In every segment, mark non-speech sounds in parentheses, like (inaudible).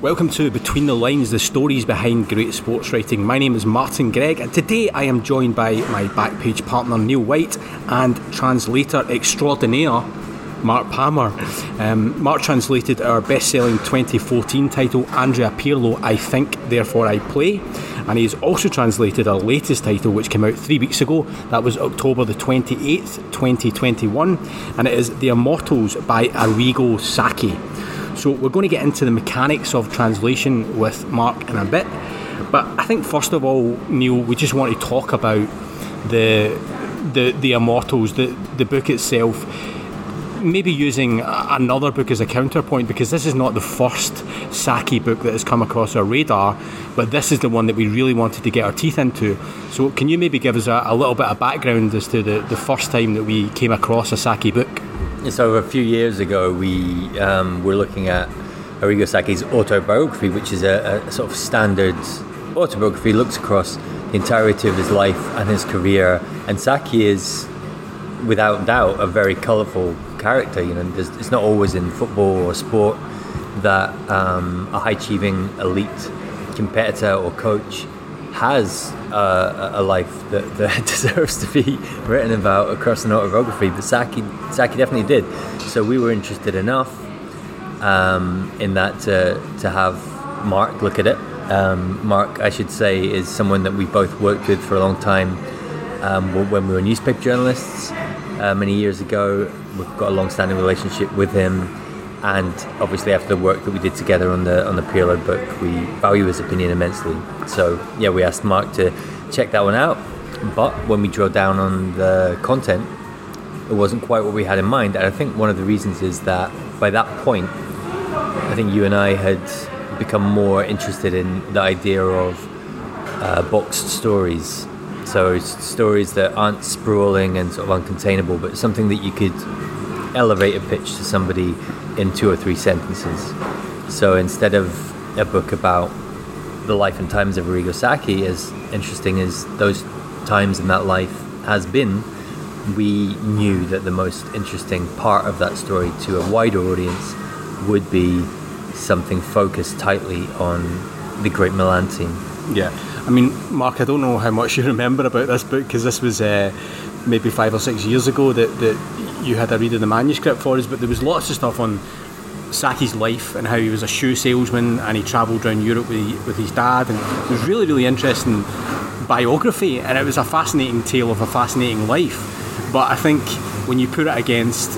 Welcome to Between the Lines, the stories behind great sports writing. My name is Martin Gregg, and today I am joined by my backpage partner Neil White and translator extraordinaire Mark Palmer. Um, Mark translated our best selling 2014 title, Andrea Pirlo, I Think, Therefore I Play. And he's also translated our latest title, which came out three weeks ago. That was October the 28th, 2021. And it is The Immortals by Arrigo Sacchi. So we're going to get into the mechanics of translation with Mark in a bit. But I think first of all, Neil, we just want to talk about the the the Immortals, the the book itself. Maybe using another book as a counterpoint because this is not the first Sacchi book that has come across our radar, but this is the one that we really wanted to get our teeth into. So, can you maybe give us a, a little bit of background as to the, the first time that we came across a Sacchi book? So a few years ago, we um, were looking at Arrigo autobiography, which is a, a, sort of standard autobiography. Looks across the entirety of his life and his career, and Sacchi is, without doubt, a very colourful character. You know, it's not always in football or sport that um, a high-achieving elite competitor or coach has uh, a life that, (laughs) that, deserves to be written about across an autobiography, but Saki, Sacchi definitely did. So we were interested enough um, in that to, to have Mark look at it. Um, Mark, I should say, is someone that we both worked with for a long time um, when we were newspaper journalists uh, many years ago. We've got a long-standing relationship with him and obviously after the work that we did together on the on the Pirlo book, we value his opinion immensely. So yeah, we asked Mark to check that one out, but when we drilled down on the content, it wasn't quite what we had in mind. And I think one of the reasons is that by that point, I think you and I had become more interested in the idea of uh, boxed stories. So stories that aren't sprawling and sort of uncontainable, but something that you could elevate a pitch to somebody in two or three sentences. So instead of a book about the life and times of Arrigo Sacchi, as interesting as those times in that life has been, we knew that the most interesting part of that story to a wider audience would be something focused tightly on the great Milan team. Yeah, I mean, Mark, I don't know how much you (laughs) remember about this book because this was uh, maybe five or six years ago that, that you had a read of the manuscript for us, but there was lots of stuff on Sacchi's life and how he was a shoe salesman and he travelled around Europe with, with his dad, and it was really, really interesting biography, and it was a fascinating tale of a fascinating life. But I think when you put it against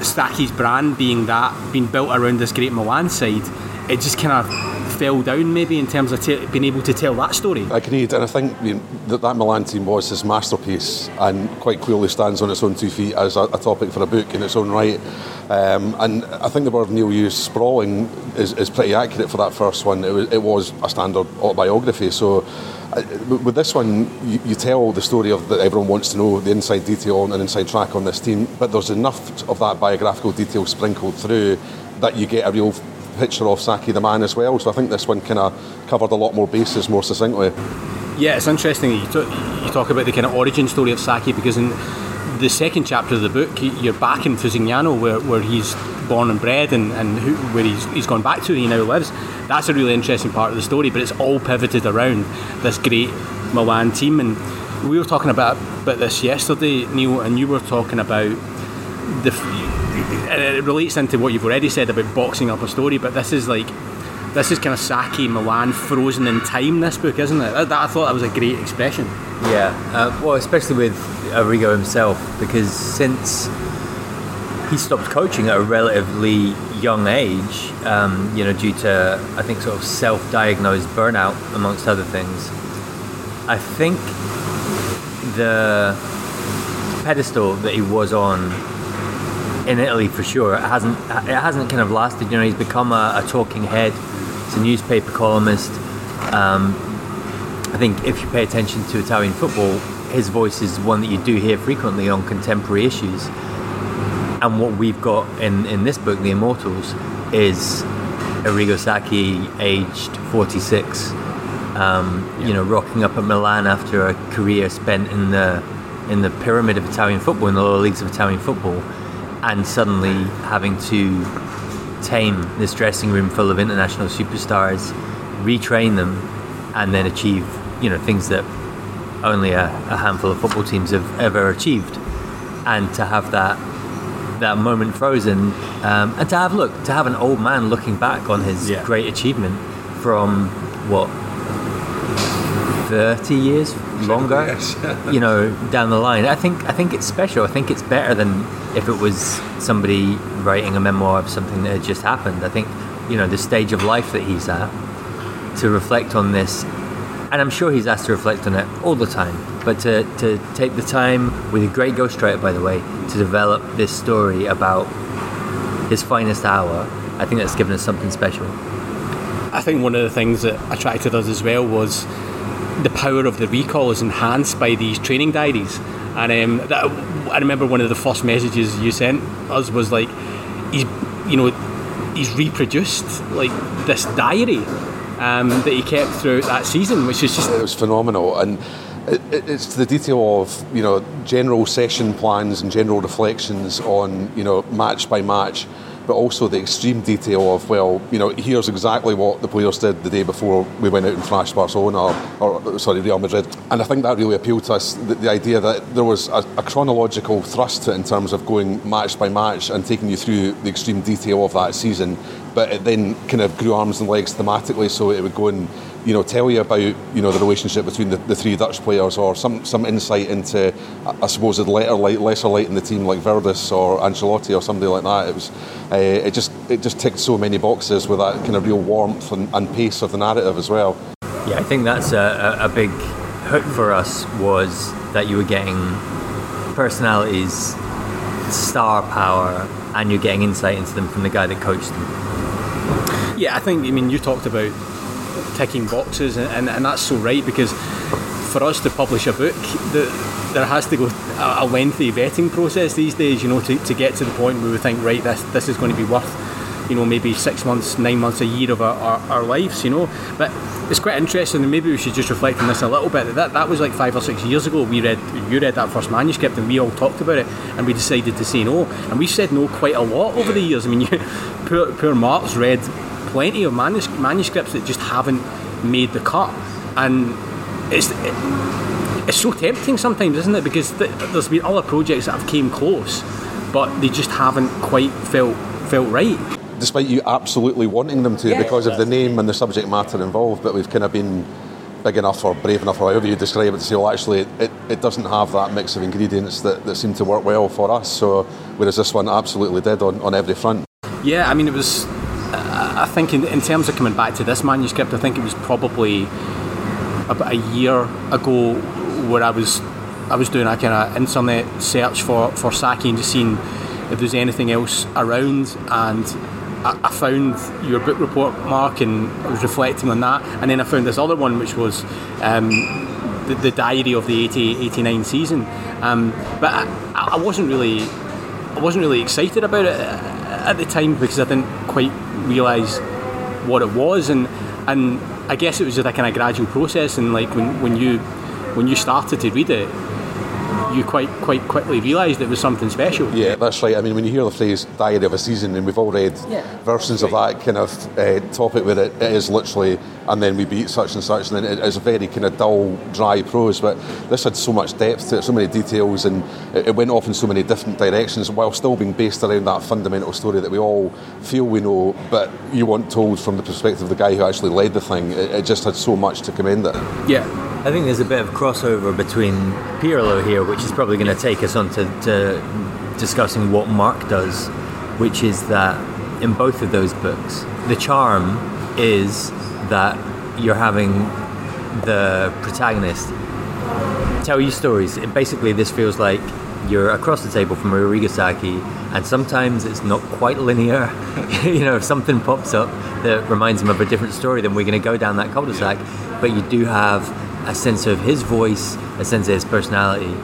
Sacchi's brand being that, being built around this great Milan side, it just kind of fell down maybe in terms of t- being able to tell that story. I agreed, and I think you know, that that Milan team was his masterpiece and quite clearly stands on its own two feet as a, a topic for a book in its own right. Um, and I think the word Neil used, sprawling, is, is pretty accurate for that first one. It was, it was a standard autobiography, so uh, with this one, you, you, tell the story of that everyone wants to know the inside detail and inside track on this team, but there's enough of that biographical detail sprinkled through that you get a real picture of Sacchi the man as well. So I think this one kind of covered a lot more bases more succinctly. Yeah, it's interesting you talk, you talk about the kind of origin story of Sacchi because in the second chapter of the book, you're back in Fusignano where, where he's born and bred and, and who, where he's, he's gone back to, where he now lives. That's a really interesting part of the story, but it's all pivoted around this great Milan team. And we were talking about, about this yesterday, Neil, and you were talking about the it relates into what you've already said about boxing up a story, but this is like this is kind of Sacchi Milan frozen in time. This book, isn't it? That, I thought that was a great expression. Yeah, uh, well, especially with Arrigo himself, because since he stopped coaching at a relatively young age, um, you know, due to I think sort of self-diagnosed burnout amongst other things. I think the pedestal that he was on in Italy for sure it hasn't it hasn't kind of lasted. You know, he's become a, a talking head. He's a newspaper columnist. Um, I think if you pay attention to Italian football, his voice is one that you do hear frequently on contemporary issues. And what we've got in, in this book, The Immortals, is Arrigo Sacchi, aged 46, um, yeah. you know, rocking up at Milan after a career spent in the in the pyramid of Italian football, in the lower leagues of Italian football, and suddenly having to tame this dressing room full of international superstars, retrain them, and then achieve, you know, things that only a, a handful of football teams have ever achieved. And to have that that moment frozen, um, and to have look to have an old man looking back on his yeah. great achievement from what 30 years longer (laughs) yes. you know down the line. I think i think it's special. I think it's better than if it was somebody writing a memoir of something that had just happened. I think you know the stage of life that he's at to reflect on this and i'm sure he's asked to reflect on it all the time but to, to take the time with a great ghostwriter by the way to develop this story about his finest hour i think that's given us something special. I think one of the things that attracted us as well was the power of the recall is enhanced by these training diaries. And um, that, I remember one of the first messages you sent us was like, he's, you know, he's reproduced like this diary um, that he kept throughout that season, which is just it was phenomenal. And it, it's the detail of you know general session plans and general reflections on you know match by match but also the extreme detail of, well, you know, here's exactly what the players did the day before we went out and thrashed Barcelona, or, or sorry, Real Madrid. And I think that really appealed to us, the, the idea that there was a, a, chronological thrust to it in terms of going match by match and taking you through the extreme detail of that season, but it then kind of grew arms and legs thematically, so it would go and you know, tell you about you know the relationship between the, the three Dutch players, or some, some insight into I suppose a lighter light, lesser light in the team like Virdis or Ancelotti or somebody like that. It was uh, it just it just ticked so many boxes with that kind of real warmth and, and pace of the narrative as well. Yeah, I think that's a, a big hook for us was that you were getting personalities, star power, and you're getting insight into them from the guy that coached them. Yeah, I think I mean you talked about ticking boxes, and, and, and, that's so right because for us to publish a book, the, there has to go a, lengthy vetting process these days, you know, to, to get to the point where we think, right, this this is going to be worth, you know, maybe six months, nine months, a year of our, our, our lives, you know. But it's quite interesting, and maybe we should just reflect on this a little bit. That that was like five or six years ago. We read, you read that first manuscript, and we all talked about it, and we decided to say no. And we said no quite a lot over the years. I mean, you, (laughs) poor, poor Mark's read plenty of manus- manuscripts that just haven't made the cut, and it's it, it's so tempting sometimes, isn't it? Because th- there's been other projects that have came close, but they just haven't quite felt felt right. Despite you absolutely wanting them to, yeah, because of the name and the subject matter involved, but we've kind of been big enough or brave enough, or however you describe it, to say, well, actually, it, it doesn't have that mix of ingredients that, that seem to work well for us. So, whereas this one absolutely did on, on every front. Yeah, I mean, it was I think in, in terms of coming back to this manuscript, I think it was probably about a year ago where I was I was doing a kind of internet search for for Sacchi and just seeing if there's anything else around. And I, I found your book report mark and I was reflecting on that. And then I found this other one which was um, the, the, diary of the 80, 89 season. Um, but I, I wasn't really I wasn't really excited about it at the time because I didn't quite realise what it was, and and I guess it was a kind of gradual process. And like when, when you when you started to read it, you quite quite quickly realised it was something special. Yeah, that's right. I mean, when you hear the phrase "diary of a season," and we've all read yeah. versions right. of that kind of uh, topic where it, it is literally, and then we beat such and such, and then it is a very kind of dull, dry prose. But this had so much depth to it, so many details, and it, it went off in so many different directions, while still being based around that fundamental story that we all feel we know, but you want told from the perspective of the guy who actually led the thing. It, it just had so much to commend it. Yeah. I think there's a bit of crossover between Pirlo here, which is probably going to take us on to, to discussing what Mark does, which is that in both of those books, the charm is that you're having the protagonist tell you stories. It, basically, this feels like you're across the table from Arrigo Sacchi, and sometimes it's not quite linear. (laughs) you know, if something pops up that reminds him of a different story, then we're going to go down that cul-de-sac. But you do have a sense of his voice, a sense of his personality,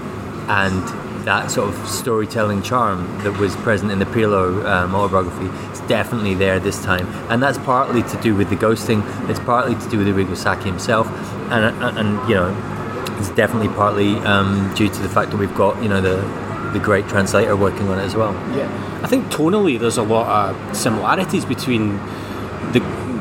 and that sort of storytelling charm that was present in the Pirlo um, autobiography is definitely there this time. And that's partly to do with the ghosting, it's partly to do with Arrigo Sacchi himself, and, and, and you know, it's definitely partly um, due to the fact that we've got you know the the great translator working on it as well. Yeah, I think tonally there's a lot of similarities between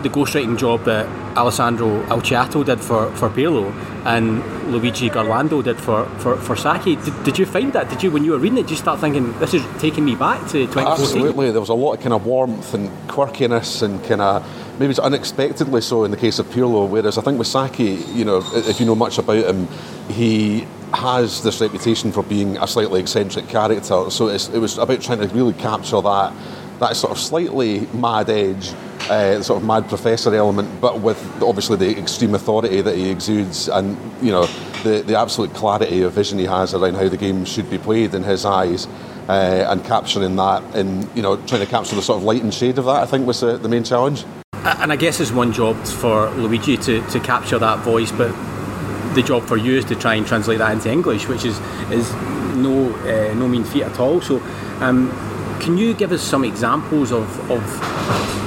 the ghostwriting job that Alessandro Alciato did for, for Pirlo and Luigi Garlando did for, for, for Sacchi. Did, did you find that? Did you, when you were reading it, did you start thinking, this is taking me back to 2014? Absolutely. There was a lot of kind of warmth and quirkiness and kind of, maybe it's unexpectedly so in the case of Pirlo, whereas I think with Sacchi, you know, if you know much about him, he has this reputation for being a slightly eccentric character. So it was about trying to really capture that that sort of slightly mad edge, uh, sort of mad professor element, but with obviously the extreme authority that he exudes and you know the, the absolute clarity of vision he has around how the game should be played in his eyes. Uh, and capturing that and you know trying to capture the sort of light and shade of that I think was the, the main challenge and I guess it's one job for Luigi to, to capture that voice but the job for you is to try and translate that into English which is is no uh, no mean feat at all so um, can you give us some examples of, of,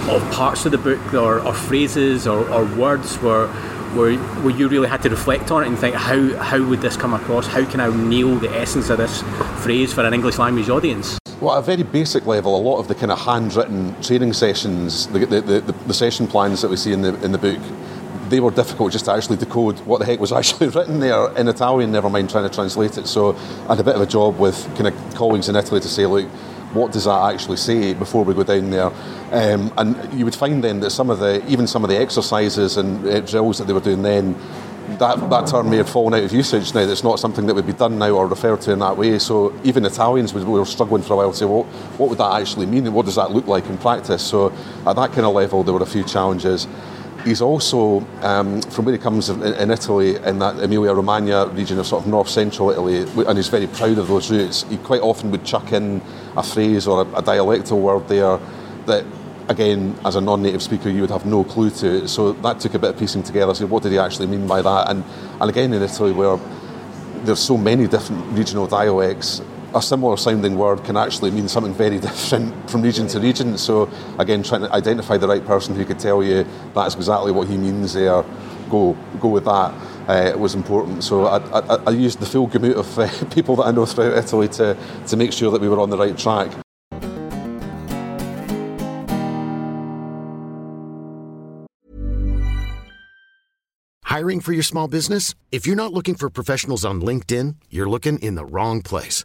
of parts of the book or, or phrases or, or, words where, where, where you really had to reflect on it and think, how, how would this come across? How can I nail the essence of this phrase for an English language audience? Well, at a very basic level, a lot of the kind of handwritten training sessions, the, the, the, the session plans that we see in the, in the book, they were difficult just to actually decode what the heck was (laughs) actually written there in Italian, never mind trying to translate it. So I had a bit of a job with kind of colleagues in Italy to say, look, what does that actually say before we go down there? Um, and you would find then that some of the, even some of the exercises and uh, drills that they were doing then, that, that term may have fallen out of usage now. It's not something that would be done now or referred to in that way. So even Italians we were struggling for a while to say, well, what would that actually mean and what does that look like in practice? So at that kind of level, there were a few challenges. He's also, um, from where he comes in, in, Italy, in that Emilia Romagna region of sort of north central Italy, and he's very proud of those roots, he quite often would chuck in a phrase or a, a dialectal word there that again, as a non-native speaker, you would have no clue to. So that took a bit of piecing together. So what did he actually mean by that? And and again in Italy, where there's so many different regional dialects, a similar sounding word can actually mean something very (laughs) different from region to region. So again, trying to identify the right person who could tell you that's exactly what he means there. Go go with that. Uh, was important. So I, I, I, used the full gamut of uh, (laughs) people that I know throughout Italy to, to make sure that we were on the right track. Hiring for your small business? If you're not looking for professionals on LinkedIn, you're looking in the wrong place.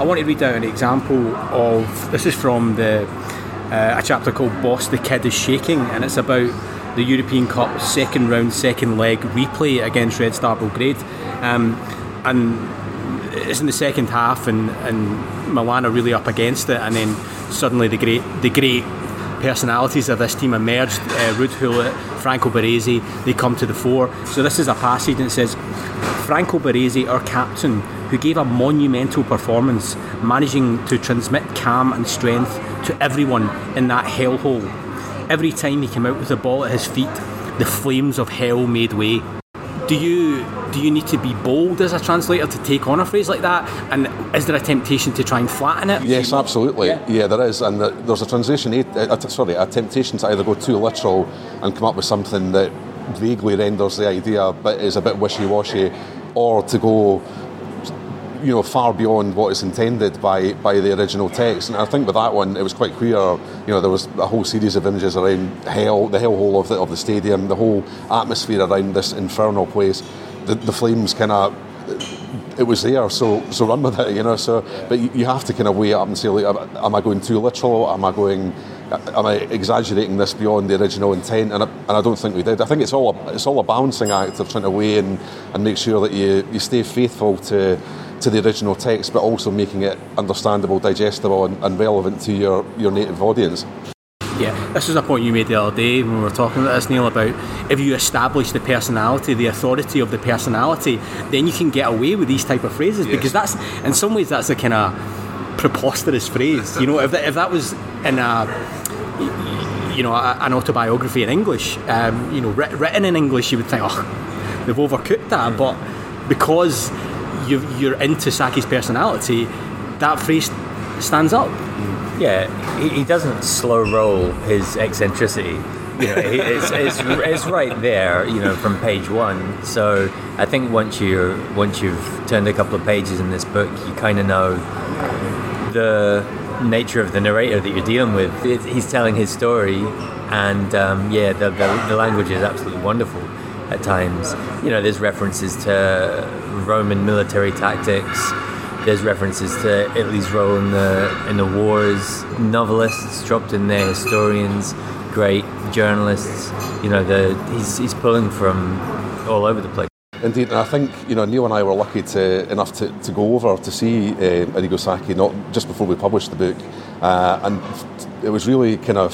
I want to read out an example of, this is from the uh, a chapter called Boss the Kid is Shaking and it's about the European Cup second round, second leg replay against Red Star Belgrade. Um, and it's in the second half, and, and Milan are really up against it, and then suddenly the great the great personalities of this team emerged. Uh, Ruud Gullit, Franco Baresi, they come to the fore. So this is a passage and it says, Franco Baresi, our captain, who gave a monumental performance, managing to transmit calm and strength to everyone in that hellhole Every time he came out with the ball at his feet, the flames of hell made way. Do you do you need to be bold as a translator to take on a phrase like that? And is there a temptation to try and flatten it? Yes, absolutely. Yeah, yeah there is, and there's a translation. Uh, sorry, a temptation to either go too literal and come up with something that vaguely renders the idea, but is a bit wishy-washy, or to go you know, far beyond what is intended by, by the original text. And I think with that one, it was quite clear. You know, there was a whole series of images around hell, the hellhole of the, of the stadium, the whole atmosphere around this infernal place. The, the flames kind of it was there, so so run with it, you know. So, but you, you have to kind of weigh it up and say, like, am I going too literal? Am I going? Am I exaggerating this beyond the original intent? And I, and I don't think we did. I think it's all a, it's all a balancing act of trying to weigh and, and make sure that you, you stay faithful to to the original text, but also making it understandable, digestible, and, and relevant to your, your native audience. Yeah, this was a point you made the other day when we were talking about this, Neil, about if you establish the personality, the authority of the personality, then you can get away with these type of phrases yes. because that's, in some ways, that's a kind of preposterous phrase. You know, if that, if that was in a you know, an autobiography in English, um, you know, written in English, you would think, oh, they've overcooked that. But because you are into Sacchi's personality, that phrase stands up. Yeah, he, he doesn't slow roll his eccentricity. You know, it's, it's, it's, right there, you know, from page one. So I think once you once you've turned a couple of pages in this book, you kind of know the nature of the narrator that you're dealing with. It, he's telling his story, and um, yeah, the, the, the language is absolutely wonderful at times. You know, there's references to Roman military tactics there's references to Italy's role in the in the wars. Novelists dropped in there, historians, great journalists. You know, the he's he's pulling from all over the place. Indeed, and I think you know Neil and I were lucky to enough to, to go over to see uh, Arrigo Sacchi not just before we published the book, uh, and it was really kind of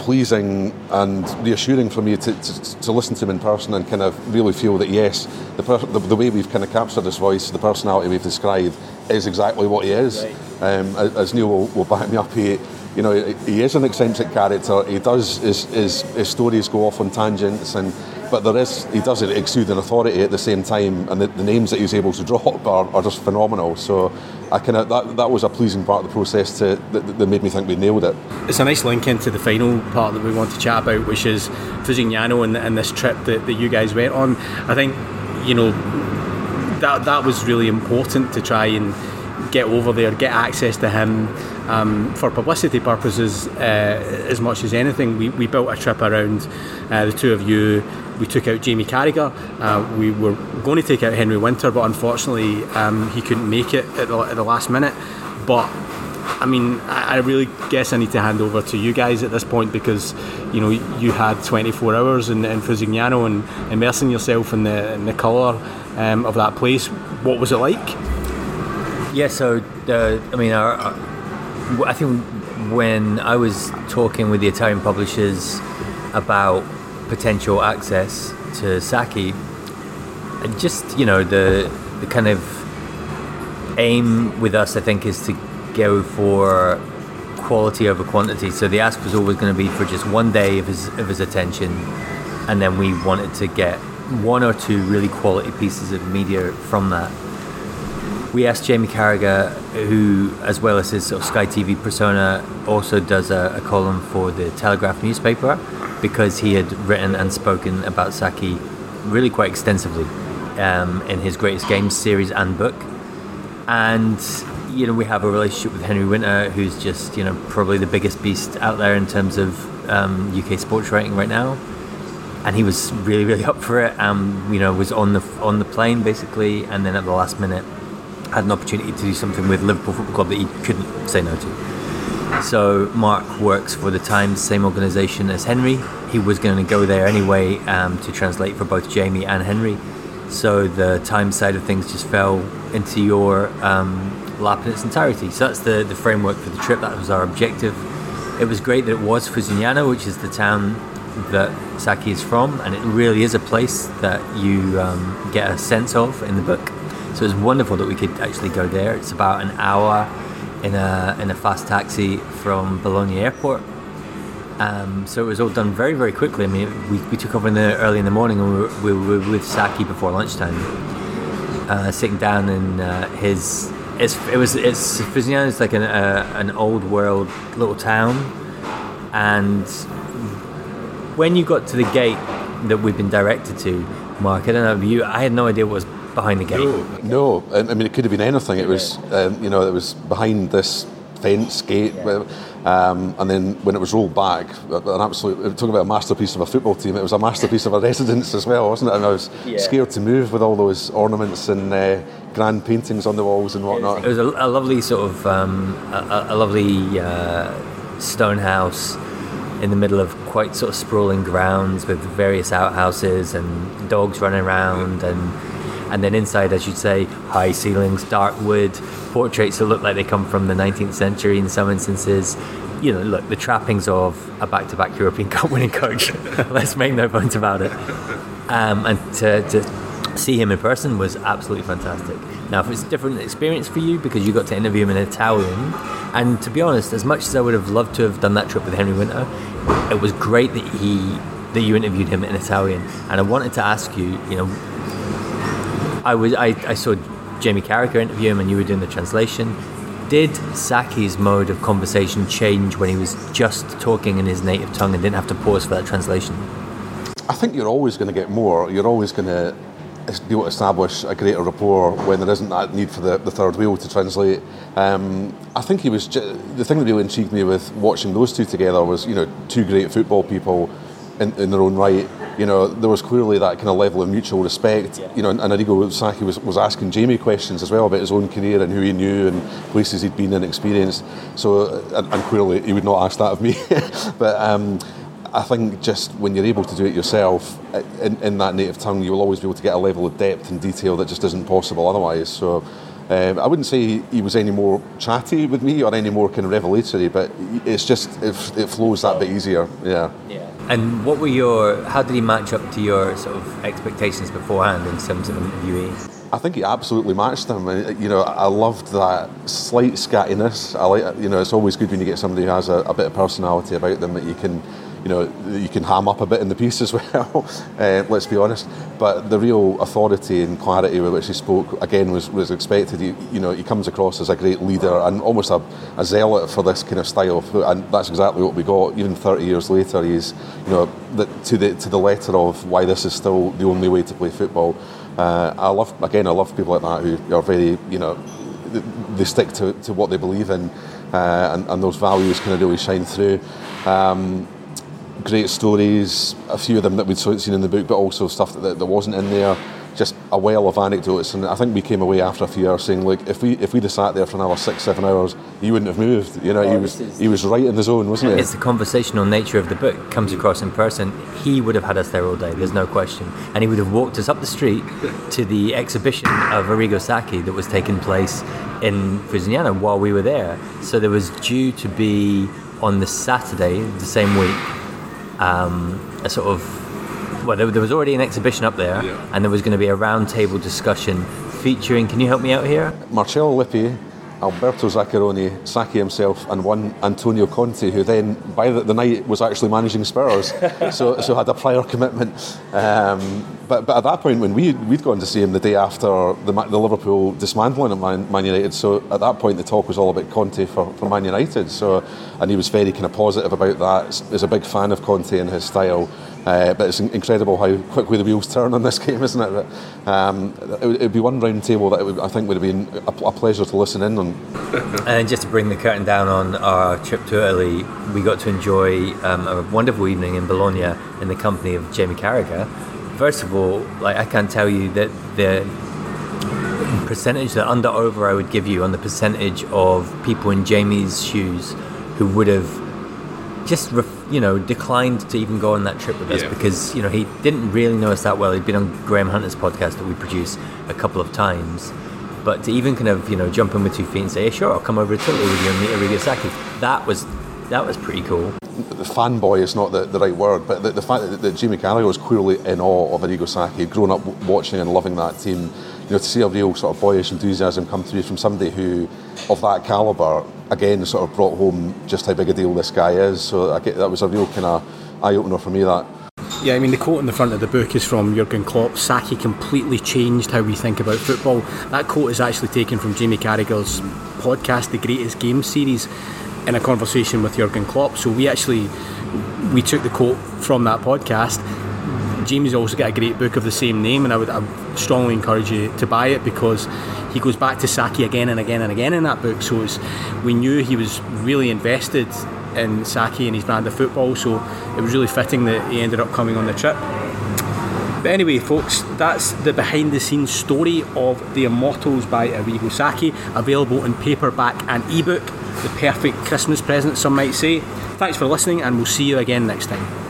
pleasing and reassuring for me to, to, to, listen to him in person and kind of really feel that yes, the, per, the, the, way we've kind of captured his voice, the personality we've described, is exactly what he is. Right. Um, as Neil will, will, back me up, he, you know, he is an eccentric character. He does his, his, his stories go off on tangents and but there is he does exude an authority at the same time, and the, the names that he's able to drop are, are just phenomenal. So I kind of that, that was a pleasing part of the process to, that, that, made me think we nailed it. It's a nice link into the final part that we want to chat about, which is Fusignano and, and this trip that, that you guys went on. I think you know that that was really important to try and get over there, get access to him um, for publicity purposes uh, as much as anything. We, we built a trip around uh, the two of you. We took out Jamie Carragher. Uh, we were going to take out Henry Winter, but unfortunately um, he couldn't make it at the, at the last minute. But I mean, I, really guess I need to hand over to you guys at this point because you know you had 24 hours in, in and immersing yourself in the in the colour um, of that place. What was it like? Yeah, so uh, I mean, our, our, I think when I was talking with the Italian publishers about potential access to Sacchi, just you know the the kind of aim with us, I think, is to go for quality over quantity. So the ask was always going to be for just one day of his of his attention, and then we wanted to get one or two really quality pieces of media from that we asked Jamie Carragher, who, as well as his sort of Sky TV persona, also does a, a, column for the Telegraph newspaper, because he had written and spoken about Sacchi really quite extensively um, in his Greatest Games series and book. And you know, we have a relationship with Henry Winter, who's just you know probably the biggest beast out there in terms of um, UK sports writing right now. And he was really, really (laughs) up for it. Um, you know, was on the on the plane basically, and then at the last minute had an opportunity to do something with Liverpool Football Club that he couldn't say no to. So Mark works for the Times, same organisation as Henry. He was going to go there anyway um, to translate for both Jamie and Henry. So the Times side of things just fell into your um, lap in its entirety. So that's the, the framework for the trip. That was our objective. It was great that it was Fusignano, which is the town that Sacchi is from, and it really is a place that you um, get a sense of in the book. So it was wonderful that we could actually go there. It's about an hour in a in a fast taxi from Bologna Airport. Um, so it was all done very very quickly. I mean, we, we took over in the early in the morning and we were, we were with Sacchi before lunchtime, uh, sitting down in uh, his. It's, it was it's Fusignano is like an uh, an old world little town, and when you got to the gate that we've been directed to, Mark, I don't know you. I had no idea what was behind the gate? No, I mean it could have been anything. It was, um, you know, it was behind this fence gate, um, and then when it was rolled back, an absolute talking about a masterpiece of a football team. It was a masterpiece of a (laughs) residence as well, wasn't it? And I was yeah. scared to move with all those ornaments and uh, grand paintings on the walls and whatnot. It was a, a lovely sort of um, a, a, lovely uh, stone house in the middle of quite sort of sprawling grounds with various outhouses and dogs running around and and then inside, as you'd say, high ceilings, dark wood, portraits that look like they come from the 19th century in some instances. You know, look, the trappings of a back-to-back European (laughs) Cup winning coach. (laughs) Let's make no bones about it. Um, and to, to see him in person was absolutely fantastic. Now, if it's a different experience for you because you got to interview him in Italian, and to be honest, as much as I would have loved to have done that trip with Henry Winter, it was great that he that you interviewed him in Italian. And I wanted to ask you, you know, I was I, I saw Jamie Carragher interview him, and you were doing the translation. Did Sacchi's mode of conversation change when he was just talking in his native tongue and didn't have to pause for that translation? I think you're always going to get more. You're always going to be able to establish a greater rapport when there isn't that need for the, the third wheel to translate. Um, I think he was ju- the thing that really intrigued me with watching those two together was you know two great football people in, in their own right you know, there was clearly that kind of level of mutual respect. Yeah. You know, and, and Arrigo Sacchi was, was asking Jamie questions as well about his own career and who he knew and places he'd been and experienced. So, and, and clearly he would not ask that of me. (laughs) but um, I think just when you're able to do it yourself uh, in, in that native tongue, you will always be able to get a level of depth and detail that just isn't possible otherwise. So. Um, I wouldn't say he was any more chatty with me or any more kind of revelatory, but it's just it, it flows that bit easier. Yeah. Yeah. And what were your? How did he match up to your sort of expectations beforehand in terms of interviewees? I think he absolutely matched them. You know, I loved that slight scattiness. I like, you know, it's always good when you get somebody who has a, a bit of personality about them that you can you know, you can ham up a bit in the piece as (laughs) well, uh, let's be honest. But the real authority and clarity with which he spoke, again, was, was expected. He, you know, he comes across as a great leader and almost a, a zealot for this kind of style. And that's exactly what we got. Even 30 years later, he's, you know, the, to, the, to the letter of why this is still the only way to play football. Uh, I love, again, I love people like that who are very, you know, they stick to, to what they believe in, uh, and, and, those values kind of really shine through. Um, great stories, a few of them that we'd seen in the book, but also stuff that, that wasn't in there. Just a well of anecdotes, and I think we came away after a few hours saying, "Look, if we if we'd have sat there for another six, seven hours, he wouldn't have moved." You know, oh, he was is, he was right in the zone, wasn't he? It's the conversational nature of the book comes across in person. He would have had us there all day. There's no question, and he would have walked us up the street to the exhibition of Arrigo Sacchi that was taking place in Fusignano while we were there. So there was due to be on the Saturday the same week um, a sort of well, there, there, was already an exhibition up there, yeah. and there was going to be a roundtable discussion featuring. Can you help me out here? Marcello Lippi, Alberto Zaccheroni, Sacchi himself, and one Antonio Conte, who then by the, the night was actually managing Spurs, (laughs) so so had a prior commitment. Um, but, but at that point, when we we'd gone to see him the day after the, the Liverpool dismantling of Man, Man, United, so at that point the talk was all about Conte for, for Man United. So and he was very kind of positive about that. He's a big fan of Conte and his style. Uh, but it's incredible how quickly the wheels turn on this (laughs) game, isn't it? But, um, it would be one round table that would, I think would have been a, a, pleasure to listen in on. (laughs) And just to bring the curtain down on our trip to Italy, we got to enjoy um, a wonderful evening in Bologna in the company of Jamie Carragher first of all, like I can't tell you that the percentage, the under over I would give you on the percentage of people in Jamie's shoes who would have just you know declined to even go on that trip with us yeah. because you know he didn't really know us that well. He'd been on Graham Hunter's podcast that we produce a couple of times, but to even kind of you know jump in with two feet and say, "Yeah, sure, I'll come over to Italy with you and meet Arrigo Sacchi," that was that was pretty cool the fanboy is not the, the right word, but the, the fact that, that Jimmy Carragher was clearly in awe of Arrigo Sacchi, he'd grown up watching and loving that team. You know, to see a real sort of boyish enthusiasm come through from somebody who, of that calibre, again, sort of brought home just how big a deal this guy is. So I get, that was a real kind of eye opener for me. That. Yeah, I mean, the quote in the front of the book is from Jurgen Klopp. Sacchi completely changed how we think about football. That quote is actually taken from Jamie Carragher's podcast, The Greatest Game series in a conversation with Jurgen Klopp. So we actually we took the quote from that podcast. Jamie's also got a great book of the same name, and I would, I strongly encourage you to buy it because he goes back to Sacchi again and again and again in that book. So we knew he was really invested in Sacchi and his brand of football, so it was really fitting that he ended up coming on the trip. But anyway, folks, that's the behind the scenes story of The Immortals by Arrigo Sacchi, available in paperback and ebook. The perfect Christmas present, some might say. Thanks for listening, and we'll see you again next time.